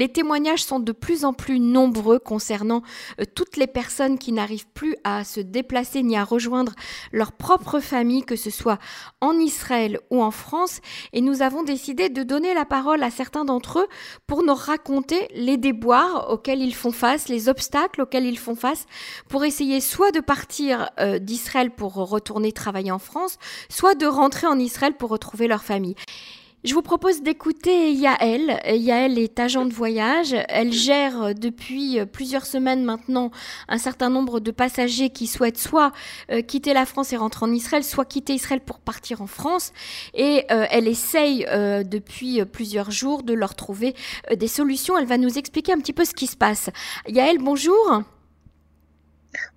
Les témoignages sont de plus en plus nombreux concernant euh, toutes les personnes qui n'arrivent plus à se déplacer ni à rejoindre leur propre famille, que ce soit en Israël ou en France. Et nous avons décidé de donner la parole à certains d'entre eux pour nous raconter les déboires auxquels ils font face, les obstacles auxquels ils font face, pour essayer soit de partir euh, d'Israël pour retourner travailler en France, soit de rentrer en Israël pour retrouver leur famille. Je vous propose d'écouter Yael. Yael est agent de voyage. Elle gère depuis plusieurs semaines maintenant un certain nombre de passagers qui souhaitent soit euh, quitter la France et rentrer en Israël, soit quitter Israël pour partir en France. Et euh, elle essaye euh, depuis plusieurs jours de leur trouver des solutions. Elle va nous expliquer un petit peu ce qui se passe. Yael, bonjour.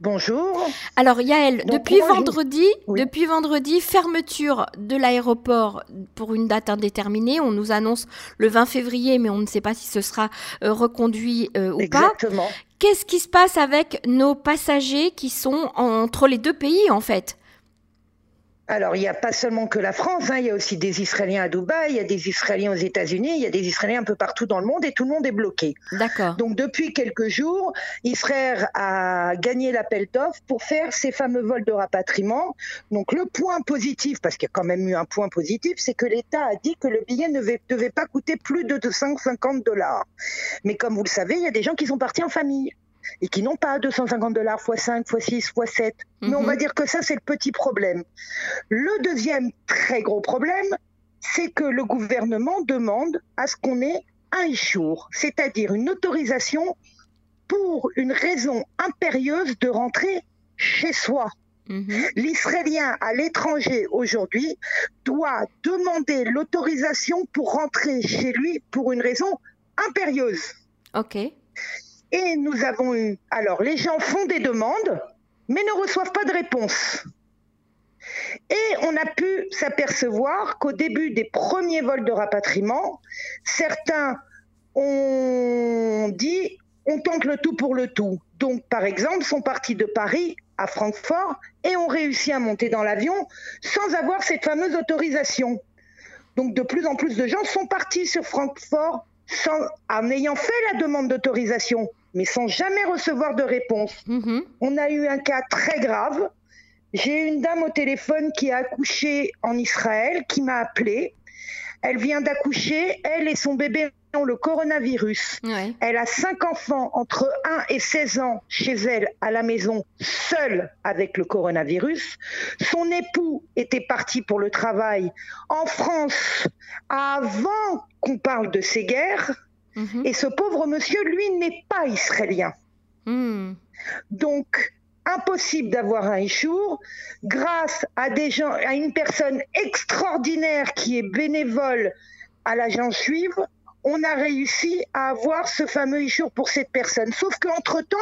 Bonjour. Alors Yael, depuis vendredi, depuis vendredi, fermeture de l'aéroport pour une date indéterminée. On nous annonce le 20 février, mais on ne sait pas si ce sera euh, reconduit euh, ou Exactement. pas. Qu'est-ce qui se passe avec nos passagers qui sont entre les deux pays en fait? Alors, il n'y a pas seulement que la France, hein, il y a aussi des Israéliens à Dubaï, il y a des Israéliens aux États-Unis, il y a des Israéliens un peu partout dans le monde et tout le monde est bloqué. D'accord. Donc, depuis quelques jours, Israël a gagné l'appel d'offres pour faire ces fameux vols de rapatriement. Donc, le point positif, parce qu'il y a quand même eu un point positif, c'est que l'État a dit que le billet ne devait pas coûter plus de 250 dollars. Mais comme vous le savez, il y a des gens qui sont partis en famille et qui n'ont pas 250 dollars x 5, x 6, x 7. Mais on va mhm. dire que ça, c'est le petit problème. Le deuxième très gros problème, c'est que le gouvernement demande à ce qu'on ait un jour, c'est-à-dire une autorisation pour une raison impérieuse de rentrer chez soi. Mhm. L'Israélien à l'étranger aujourd'hui doit demander l'autorisation pour rentrer chez lui pour une raison impérieuse. Ok. Et nous avons eu. Alors, les gens font des demandes, mais ne reçoivent pas de réponse. Et on a pu s'apercevoir qu'au début des premiers vols de rapatriement, certains ont dit on tente le tout pour le tout. Donc, par exemple, sont partis de Paris à Francfort et ont réussi à monter dans l'avion sans avoir cette fameuse autorisation. Donc, de plus en plus de gens sont partis sur Francfort sans, en ayant fait la demande d'autorisation mais sans jamais recevoir de réponse. Mm-hmm. On a eu un cas très grave. J'ai une dame au téléphone qui a accouché en Israël, qui m'a appelé. Elle vient d'accoucher, elle et son bébé ont le coronavirus. Elle a cinq enfants entre 1 et 16 ans chez elle à la maison, seule avec le coronavirus. Son époux était parti pour le travail en France avant qu'on parle de ces guerres. Mhm. Et ce pauvre monsieur, lui, n'est pas israélien. Hmm. Donc, impossible d'avoir un jour grâce à des gens, à une personne extraordinaire qui est bénévole à l'agence juive, on a réussi à avoir ce fameux jour pour cette personne. Sauf qu'entre-temps,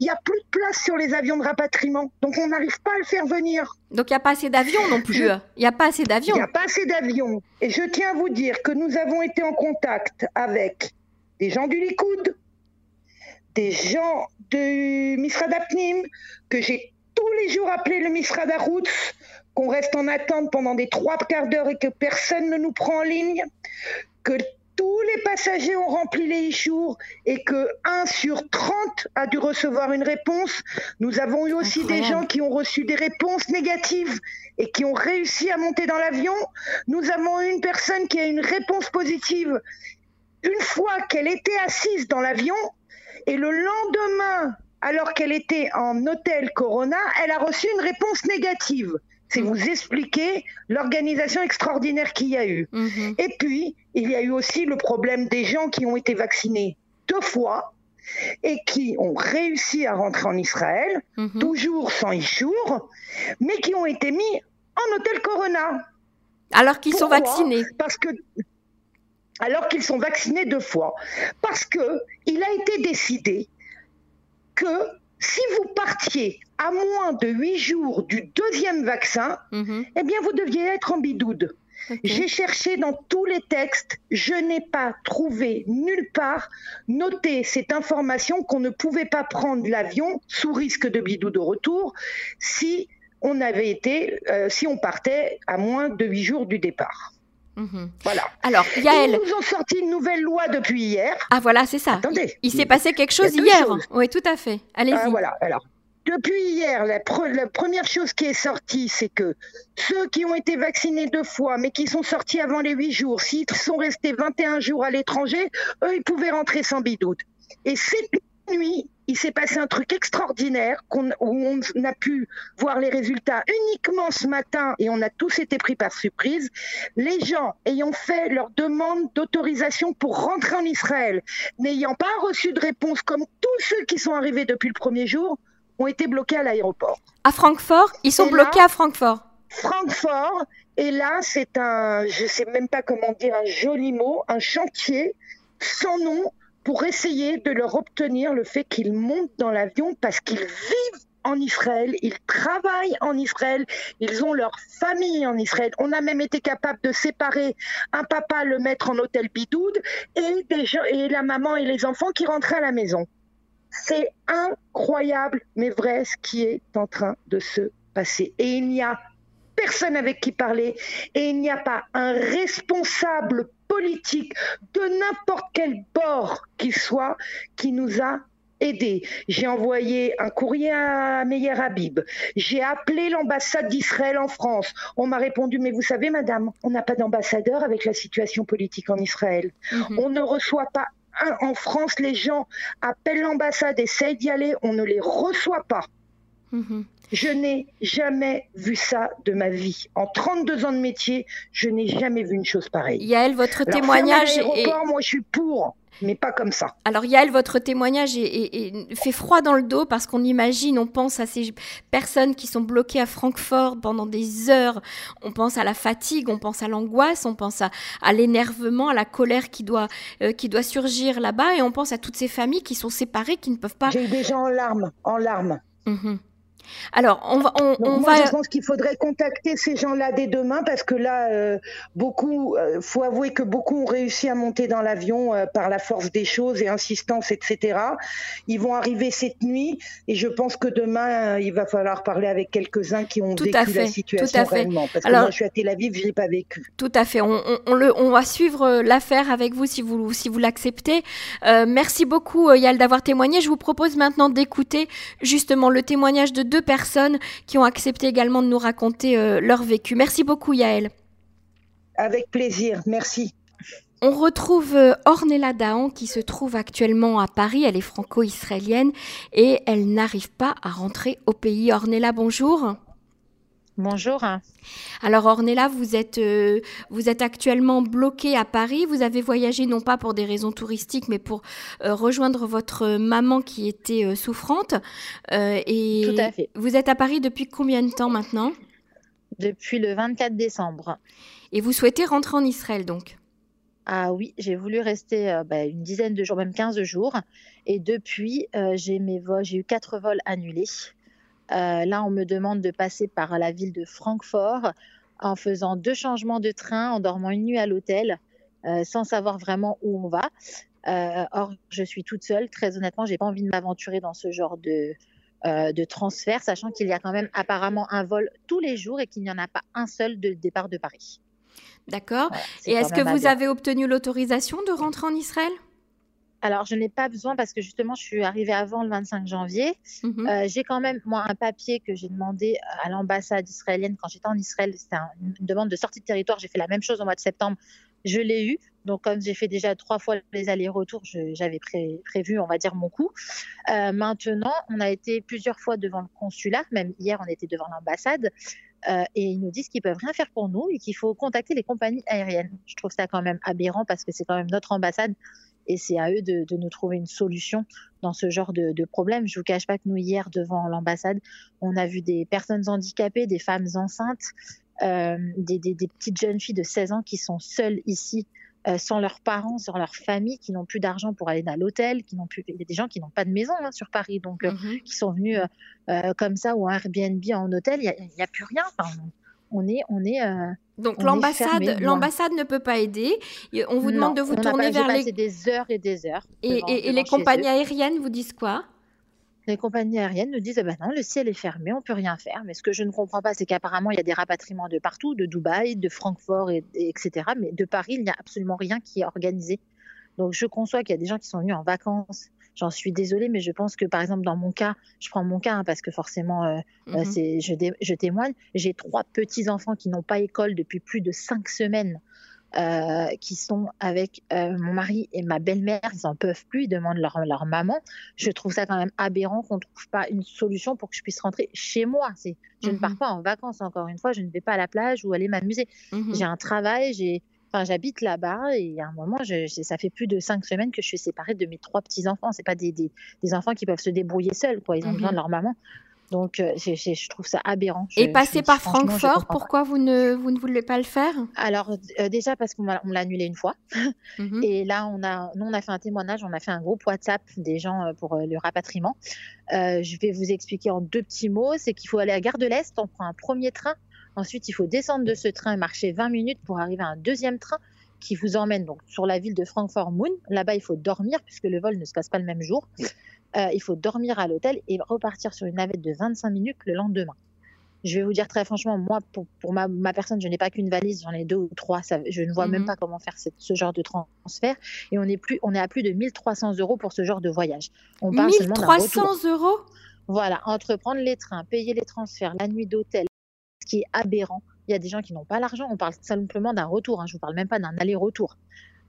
il n'y a plus de place sur les avions de rapatriement. Donc on n'arrive pas à le faire venir. Donc il n'y a pas assez d'avions non plus. Il n'y a pas assez d'avions. Il n'y a pas assez d'avions. Et je tiens à vous dire que nous avons été en contact avec des gens du Likoud, des gens de Misrad Apnim, que j'ai tous les jours appelé le Misrad Aroutz, qu'on reste en attente pendant des trois quarts d'heure et que personne ne nous prend en ligne, que tous les passagers ont rempli les jours et que 1 sur 30 a dû recevoir une réponse. Nous avons eu aussi des gens qui ont reçu des réponses négatives et qui ont réussi à monter dans l'avion. Nous avons eu une personne qui a une réponse positive une fois qu'elle était assise dans l'avion et le lendemain, alors qu'elle était en hôtel Corona, elle a reçu une réponse négative. C'est vous expliquer l'organisation extraordinaire qu'il y a eu. Mhm. Et puis, il y a eu aussi le problème des gens qui ont été vaccinés deux fois et qui ont réussi à rentrer en Israël, mhm. toujours sans Ishour, mais qui ont été mis en hôtel Corona. Alors qu'ils sont vaccinés. Parce que alors qu'ils sont vaccinés deux fois. Parce que il a été décidé que si vous partiez à moins de huit jours du deuxième vaccin, mhm. eh bien vous deviez être en bidoude. J'ai cherché dans tous les textes, je n'ai pas trouvé nulle part noté cette information qu'on ne pouvait pas prendre l'avion sous risque de bidoude au retour si on avait été, euh, si on partait à moins de huit jours du départ. Mhm. Voilà. Alors, Yael. Ils nous ont sorti une nouvelle loi depuis hier. Ah, voilà, c'est ça. Attendez. Il, s'est passé quelque chose hier. Oui, tout à fait. Allez-y. Ah, voilà. Alors, depuis hier, la, première chose qui est sortie, c'est que ceux qui ont été vaccinés deux fois, mais qui sont sortis avant les huit jours, s'ils sont restés 21 jours à l'étranger, eux, ils pouvaient rentrer sans bidoute. Et cette nuit, il s'est passé un truc extraordinaire où on a pu voir les résultats uniquement ce matin et on a tous été pris par surprise. Les gens ayant fait leur demande d'autorisation pour rentrer en Israël, n'ayant pas reçu de réponse comme tous ceux qui sont arrivés depuis le premier jour, ont été bloqués à l'aéroport. À Francfort? Ils sont bloqués à Francfort Francfort, et là, c'est un, je ne sais même pas comment dire, un joli mot, un chantier sans nom pour essayer de leur obtenir le fait qu'ils montent dans l'avion parce qu'ils vivent en Israël, ils travaillent en Israël, ils ont leur famille en Israël. On a même été capable de séparer un papa, le mettre en hôtel bidoude et, et la maman et les enfants qui rentraient à la maison. C'est incroyable, mais vrai, ce qui est en train de se passer. Et il n'y a personne avec qui parler, et il n'y a pas un responsable politique de n'importe quel bord qu'il soit qui nous a aidés. J'ai envoyé un courrier à Meyer Habib. J'ai appelé l'ambassade d'Israël en France. On m'a répondu, mais vous savez, madame, on n'a pas d'ambassadeur avec la situation politique en Israël. Mhm. On ne reçoit pas en France, les gens appellent l'ambassade, essayent d'y aller, on ne les reçoit pas. Mhm. Je n'ai jamais vu ça de ma vie. En 32 ans de métier, je n'ai jamais vu une chose pareille. Yael, votre témoignage est... Moi, je suis pour mais pas comme ça. Alors Yael, votre témoignage fait froid dans le dos parce qu'on imagine, on pense à ces personnes qui sont bloquées à Francfort pendant des heures, on pense à la fatigue, on pense à l'angoisse, on pense à, l'énervement, à la colère qui doit, euh, qui doit surgir là-bas et on pense à toutes ces familles qui sont séparées, qui ne peuvent pas... J'ai eu des gens en larmes, en larmes. Mhm. Alors, on va. On, moi, Je pense qu'il faudrait contacter ces gens-là dès demain parce que là, euh, beaucoup, euh, faut avouer que beaucoup ont réussi à monter dans l'avion euh, par la force des choses et insistance, etc. Ils vont arriver cette nuit et je pense que demain, il va falloir parler avec quelques-uns qui ont vécu la situation réellement. Parce que moi, je suis à Tel Aviv, je l'ai pas vécu. Tout à fait. On, le, on va suivre l'affaire avec vous si vous, si vous l'acceptez. merci beaucoup, Yal, d'avoir témoigné. Je vous propose maintenant d'écouter justement le témoignage de deux personnes qui ont accepté également de nous raconter euh, leur vécu. Merci beaucoup Yael. Avec plaisir, merci. On retrouve euh, Ornella Dahan qui se trouve actuellement à Paris, elle est franco-israélienne et elle n'arrive pas à rentrer au pays. Ornella, bonjour. Bonjour. Alors Ornella, vous êtes, euh, vous êtes actuellement bloquée à Paris. Vous avez voyagé non pas pour des raisons touristiques, mais pour euh, rejoindre votre maman qui était euh, souffrante. et Tout à fait. Vous êtes à Paris depuis combien de temps maintenant? Depuis le 24 décembre. Et vous souhaitez rentrer en Israël donc? Ah oui, j'ai voulu rester bah, une dizaine de jours, même 15 jours. Et depuis, j'ai mes vols, j'ai eu quatre vols annulés. Euh, là, on me demande de passer par la ville de Francfort en faisant deux changements de train, en dormant une nuit à l'hôtel, euh, sans savoir vraiment où on va. Euh, or, je suis toute seule. Très honnêtement, j'ai pas envie de m'aventurer dans ce genre de, de transfert, sachant qu'il y a quand même apparemment un vol tous les jours et qu'il n'y en a pas un seul de départ de Paris. D'accord. et est-ce que vous avez obtenu l'autorisation de rentrer en Israël? Alors, je n'ai pas besoin parce que justement, je suis arrivée avant le 25 janvier. Mhm. Euh, j'ai quand même, moi, un papier que j'ai demandé à l'ambassade israélienne quand j'étais en Israël. C'était une demande de sortie de territoire. J'ai fait la même chose au mois de septembre. Je l'ai eu. Donc, comme j'ai fait déjà trois fois les allers-retours, j'avais prévu, on va dire, mon coup. Euh, maintenant, on a été plusieurs fois devant le consulat. Même hier, on était devant l'ambassade. Euh, et ils nous disent qu'ils peuvent rien faire pour nous et qu'il faut contacter les compagnies aériennes. Je trouve ça quand même aberrant parce que c'est quand même notre ambassade et c'est à eux de, nous trouver une solution dans ce genre de, problème. Je vous cache pas que nous hier devant l'ambassade, on a vu des personnes handicapées, des femmes enceintes, euh, des, petites jeunes filles de 16 ans qui sont seules ici. Euh, sans leurs parents, sans leur famille, qui n'ont plus d'argent pour aller à l'hôtel, qui n'ont plus. Il y a des gens qui n'ont pas de maison hein, sur Paris, donc euh, mhm. qui sont venus comme ça ou un Airbnb en hôtel. Il n'y a, plus rien. On est, on est, donc l'ambassade, l'ambassade ne peut pas aider. On vous demande de vous tourner vers les. des heures et des heures. Et, les compagnies aériennes vous disent quoi? Les compagnies aériennes nous disent bah non, le ciel est fermé, on peut rien faire. Mais ce que je ne comprends pas, c'est qu'apparemment il y a des rapatriements de partout, de Dubaï, de Francfort, et, etc. Mais de Paris, il n'y a absolument rien qui est organisé. Donc je conçois qu'il y a des gens qui sont venus en vacances. J'en suis désolée, mais je pense que par exemple dans mon cas, je prends mon cas hein, parce que forcément, euh, euh, mhm. c'est, je, je témoigne. J'ai trois petits enfants qui n'ont pas école depuis plus de cinq semaines. Euh, qui sont avec euh, mon mari et ma belle-mère, ils n'en peuvent plus, ils demandent leur, leur maman. Je trouve ça quand même aberrant qu'on ne trouve pas une solution pour que je puisse rentrer chez moi. C'est, je ne pars mhm. pas en vacances, encore une fois, je ne vais pas à la plage ou aller m'amuser. Mhm. J'ai un travail, j'ai, Enfin, j'habite là-bas et à un moment, je, ça fait plus de cinq semaines que je suis séparée de mes trois petits enfants. C'est pas des, des, des, enfants qui peuvent se débrouiller seuls, quoi. Ils ont besoin de leur maman. Donc, euh, je trouve ça aberrant. et passer par Francfort, pourquoi vous ne, vous ne voulez pas le faire? Alors, euh, déjà parce qu'on l'a annulé une fois. Mhm. Et là, on a, nous, on a fait un témoignage, on a fait un groupe WhatsApp des gens euh, pour le rapatriement. je vais vous expliquer en deux petits mots. C'est qu'il faut aller à Gare de l'Est, on prend un premier train. Ensuite, il faut descendre de ce train et marcher 20 minutes pour arriver à un deuxième train qui vous emmène donc sur la ville de Francfort-Moon. Là-bas, il faut dormir puisque le vol ne se passe pas le même jour. Euh, il faut dormir à l'hôtel et repartir sur une navette de 25 minutes le lendemain. Je vais vous dire très franchement, moi, pour, ma, personne, je n'ai pas qu'une valise, j'en ai deux ou trois. je ne vois même mhm. pas comment faire ce genre de transfert. Et on est, plus, on est à plus de 1300 euros pour ce genre de voyage. On parle 1300 euros? Voilà, entreprendre les trains, payer les transferts, la nuit d'hôtel, qui est aberrant. Il y a des gens qui n'ont pas l'argent. On parle simplement d'un retour. Hein. Je ne vous parle même pas d'un aller-retour.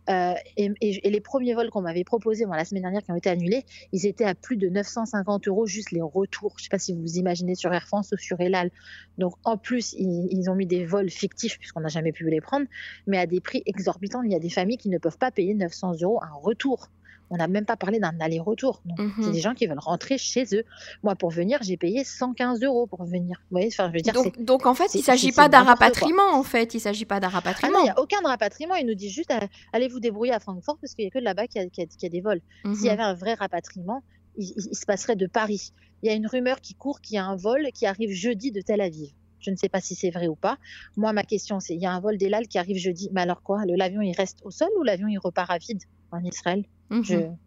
Euh, et, les premiers vols qu'on m'avait proposés la semaine dernière qui ont été annulés, ils étaient à plus de 950 euros juste les retours. Je ne sais pas si vous vous imaginez sur Air France ou sur Elal. Donc en plus, ils, ont mis des vols fictifs puisqu'on n'a jamais pu les prendre, mais à des prix exorbitants. Il y a des familles qui ne peuvent pas payer 900 euros un retour. On n'a même pas parlé d'un aller-retour. Mhm. C'est des gens qui veulent rentrer chez eux. Moi, pour venir, j'ai payé 115 euros pour venir. Vous voyez, enfin, je veux dire, donc, donc, en fait, il ne s'agit pas d'un rapatriement. En fait, il s'agit pas d'un rapatriement. Ah il n'y a aucun rapatriement. Il nous dit juste allez vous débrouiller à Francfort parce qu'il n'y a que là-bas qui a, a, des vols. S'il y mhm. avait un vrai rapatriement, il, il, se passerait de Paris. Il y a une rumeur qui court qu'il y a un vol qui arrive jeudi de Tel Aviv. Je ne sais pas si c'est vrai ou pas. Moi, ma question, c'est il y a un vol d'Elal qui arrive jeudi. Mais alors quoi? L'avion, il reste au sol ou l'avion, il repart à vide? En Israël mhm.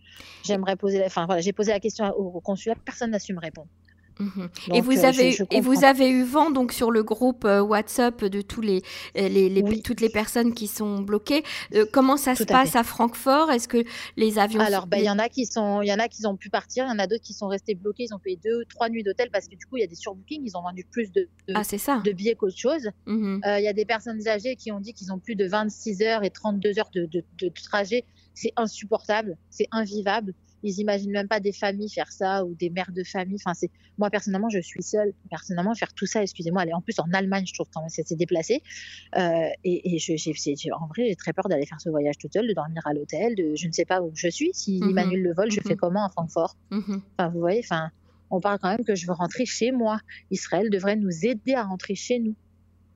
J'aimerais poser, enfin voilà, j'ai posé la question au, consulat, personne n'a su me répondre. Mhm. et vous euh, avez et vous avez eu vent donc sur le groupe euh, WhatsApp de tous les, euh, les, toutes les personnes qui sont bloquées. comment ça se passe à, Francfort? Est-ce que les avions Alors ben, il y en a qui sont il y en a qui ont pu partir, il y en a d'autres qui sont restés bloqués. Ils ont payé deux trois nuits d'hôtel parce que du coup il y a des surbookings. Ils ont vendu plus de, de, ah, ça. de billets qu'autre chose. Mhm. Il y a des personnes âgées qui ont dit qu'ils ont plus de 26 heures et 32 heures de, de trajet. C'est insupportable, c'est invivable ils imaginent même pas des familles faire ça ou des mères de famille. Enfin, c'est moi personnellement, je suis seule. Personnellement, faire tout ça, excusez-moi, aller en plus en Allemagne, je trouve quand même c'est déplacé. Euh, et, et je, en vrai, j'ai très peur d'aller faire ce voyage toute seule, de dormir à l'hôtel, de je ne sais pas où je suis. Si mmh m'annule le vol, je fais mhm. comment à Francfort? Mmh Enfin, vous voyez, enfin, on parle quand même que je veux rentrer chez moi. Israël devrait nous aider à rentrer chez nous.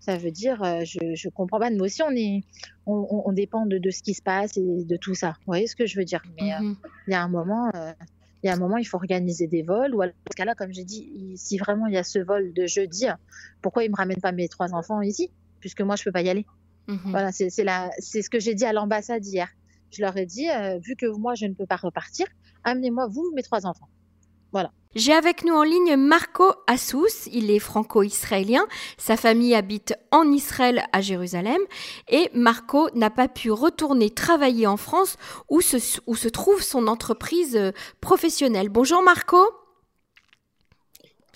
Ça veut dire, euh, je, je comprends pas. Nous aussi, on est, on, on, dépend de, de, ce qui se passe et de tout ça. Vous voyez ce que je veux dire? Mais euh, mhm. il y a un moment, euh, il y a un moment, il faut organiser des vols. Ou alors, dans ce cas-là, comme j'ai dit, si vraiment il y a ce vol de jeudi, pourquoi il me ramène pas mes trois enfants ici, puisque moi je peux pas y aller mhm. Voilà, c'est c'est ce que j'ai dit à l'ambassade hier. Je leur ai dit, vu que moi je ne peux pas repartir, amenez-moi vous mes trois enfants. Voilà. J'ai avec nous en ligne Marco Assous, il est franco-israélien, sa famille habite en Israël à Jérusalem et Marco n'a pas pu retourner travailler en France où se, trouve son entreprise euh, professionnelle. Bonjour Marco.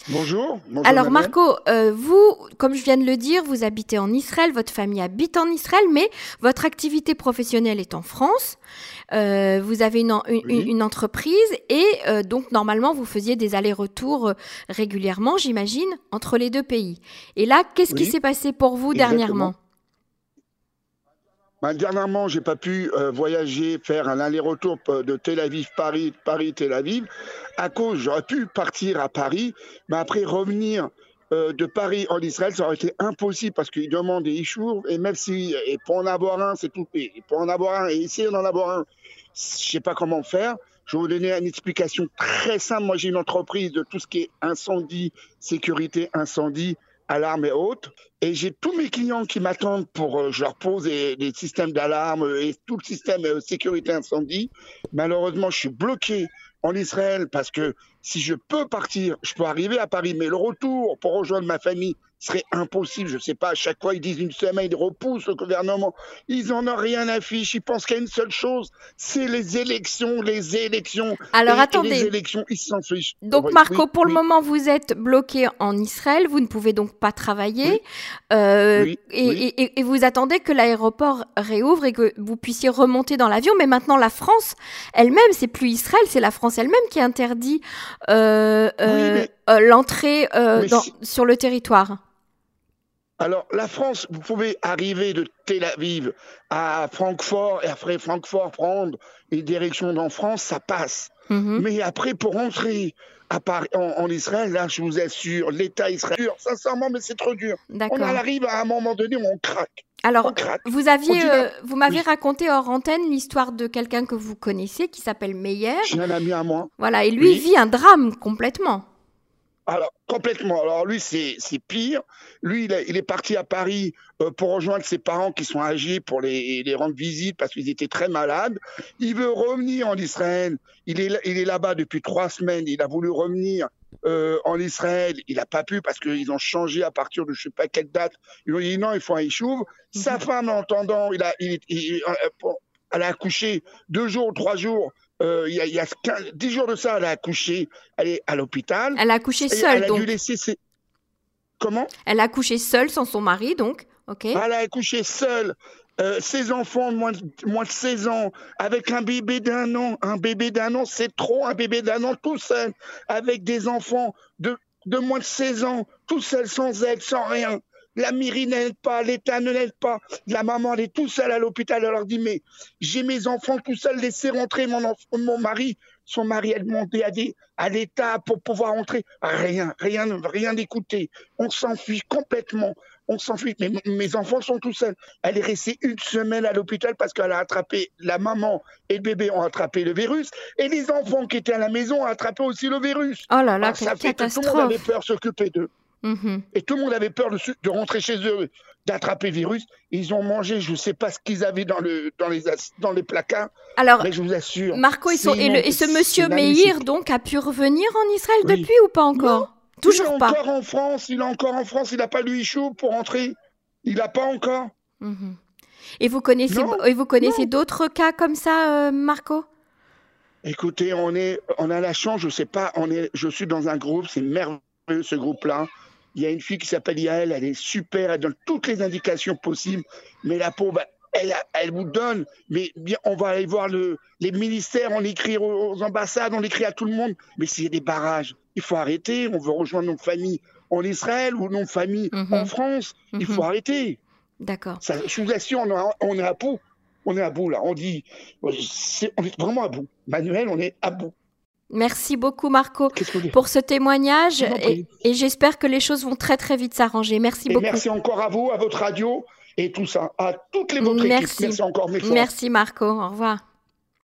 Bonjour. Alors Marco, euh, vous, comme je viens de le dire, vous habitez en Israël, votre famille habite en Israël, mais votre activité professionnelle est en France. Euh, vous avez une, une, entreprise et euh, donc normalement vous faisiez des allers-retours régulièrement, j'imagine, entre les deux pays. Et là, qu'est-ce qui s'est passé pour vous dernièrement? Bah, dernièrement, j'ai pas pu euh, voyager, faire un aller-retour de Tel Aviv, Paris, Paris, Tel Aviv, à cause, j'aurais pu partir à Paris, mais après revenir euh, de Paris en Israël, ça aurait été impossible parce qu'ils demandent des issues, et même si, et pour en avoir un, c'est tout, et pour en avoir un, et essayer d'en avoir un, je sais pas comment faire. Je vais vous donner une explication très simple. Moi, j'ai une entreprise de tout ce qui est incendie, sécurité, incendie, alarme et autres. Et j'ai tous mes clients qui m'attendent pour, euh, je leur pose des, systèmes d'alarme et tout le système de sécurité incendie. Malheureusement, je suis bloqué en Israël parce que si je peux partir, je peux arriver à Paris, mais le retour pour rejoindre ma famille serait impossible. Je ne sais pas, à chaque fois ils disent une semaine, ils repoussent le gouvernement. Ils en ont rien à fiche. Ils pensent qu'il y a une seule chose, c'est les élections, les élections. Alors attendez. les élections, ils s'en fichent. Donc Marco, pour le moment, vous êtes bloqué en Israël, vous ne pouvez donc pas travailler. Euh, et, et, vous attendez que l'aéroport réouvre et que vous puissiez remonter dans l'avion. Mais maintenant, la France elle-même, c'est plus Israël, c'est la France elle-même qui interdit euh, euh, l'entrée sur le territoire. Alors, la France, vous pouvez arriver de Tel Aviv à Francfort et après Francfort prendre une direction dans France, ça passe. Mhm. Mais après, pour rentrer à Paris, en, Israël, là, je vous assure, l'État israélien, sincèrement, mais c'est trop dur. On arrive à un moment donné où on craque. Alors, vous aviez, euh, vous m'avez raconté hors antenne l'histoire de quelqu'un que vous connaissez qui s'appelle Meyer. J'ai un ami à moi. Voilà, et lui vit un drame complètement. Alors, complètement. Alors, lui, c'est pire. Lui, il, est parti à Paris euh, pour rejoindre ses parents qui sont âgés pour les, rendre visite parce qu'ils étaient très malades. Il veut revenir en Israël. Il est, il est là-bas depuis trois semaines. Il a voulu revenir euh, en Israël. Il n'a pas pu parce qu'ils ont changé à partir de je ne sais pas quelle date. Ils ont dit non, il faut un échouve. Sa mhm. femme, en entendant, il a, il, euh, elle a accouché deux jours, trois jours euh, il y a, 10 jours de ça, elle a accouché, elle est à l'hôpital. Elle a accouché seule, elle donc. A dû laisser ses... Comment? Elle a accouché seule, sans son mari, donc. Ok. Elle a accouché seule. Euh, ses enfants de moins, de moins, de 16 ans, avec un bébé d'un an. Un bébé d'un an, c'est trop, un bébé d'un an tout seul, avec des enfants de, de moins de 16 ans, tout seul, sans aide, sans rien. La mairie n'aide pas, l'État ne l'aide pas. La maman, elle est tout seule à l'hôpital. Elle leur dit, mais j'ai mes enfants tout seuls, laissez rentrer mon, mon mari. Son mari a demandé à, l'État pour pouvoir rentrer. Rien, rien, rien d'écouter. On s'enfuit complètement. On s'enfuit. Mais mes enfants sont tout seuls. Elle est restée une semaine à l'hôpital parce qu'elle a attrapé, la maman et le bébé ont attrapé le virus. Et les enfants qui étaient à la maison ont attrapé aussi le virus. Oh là là, ça fait que tout le monde avait peur s'occuper d'eux. Mhm. Et tout le monde avait peur de, de rentrer chez eux, d'attraper le virus. Ils ont mangé, je ne sais pas ce qu'ils avaient dans, le, dans, les, dans les placards. Alors, mais je vous assure. Marco, et, ce monsieur Meir, donc, a pu revenir en Israël depuis ou pas encore Toujours pas. Il est encore en France, il est encore en France, il n'a pas lui chaud pour rentrer. Il n'a pas encore. Mhm. Et vous connaissez, et vous connaissez d'autres cas comme ça, euh, Marco? Écoutez, on, est, on a la chance, je sais pas, on est, je suis dans un groupe, c'est merveilleux ce groupe-là. Il y a une fille qui s'appelle Yael, elle est super, elle donne toutes les indications possibles, mais la pauvre, elle, elle vous donne, mais bien, on va aller voir le, les ministères, on écrit aux ambassades, on écrit à tout le monde, mais s'il y a des barrages, il faut arrêter, on veut rejoindre nos familles en Israël ou nos familles mhm. en France, il faut mhm. arrêter. D'accord. Je vous assure, on, est à bout. On est à bout là. On dit, on est vraiment à bout. Manuel, on est à bout. Merci beaucoup Marco pour ce témoignage et, j'espère que les choses vont très très vite s'arranger. Merci beaucoup. Merci encore à vous, à votre radio et tout ça, à toutes les autres merci. Merci encore. Merci Marco, au revoir.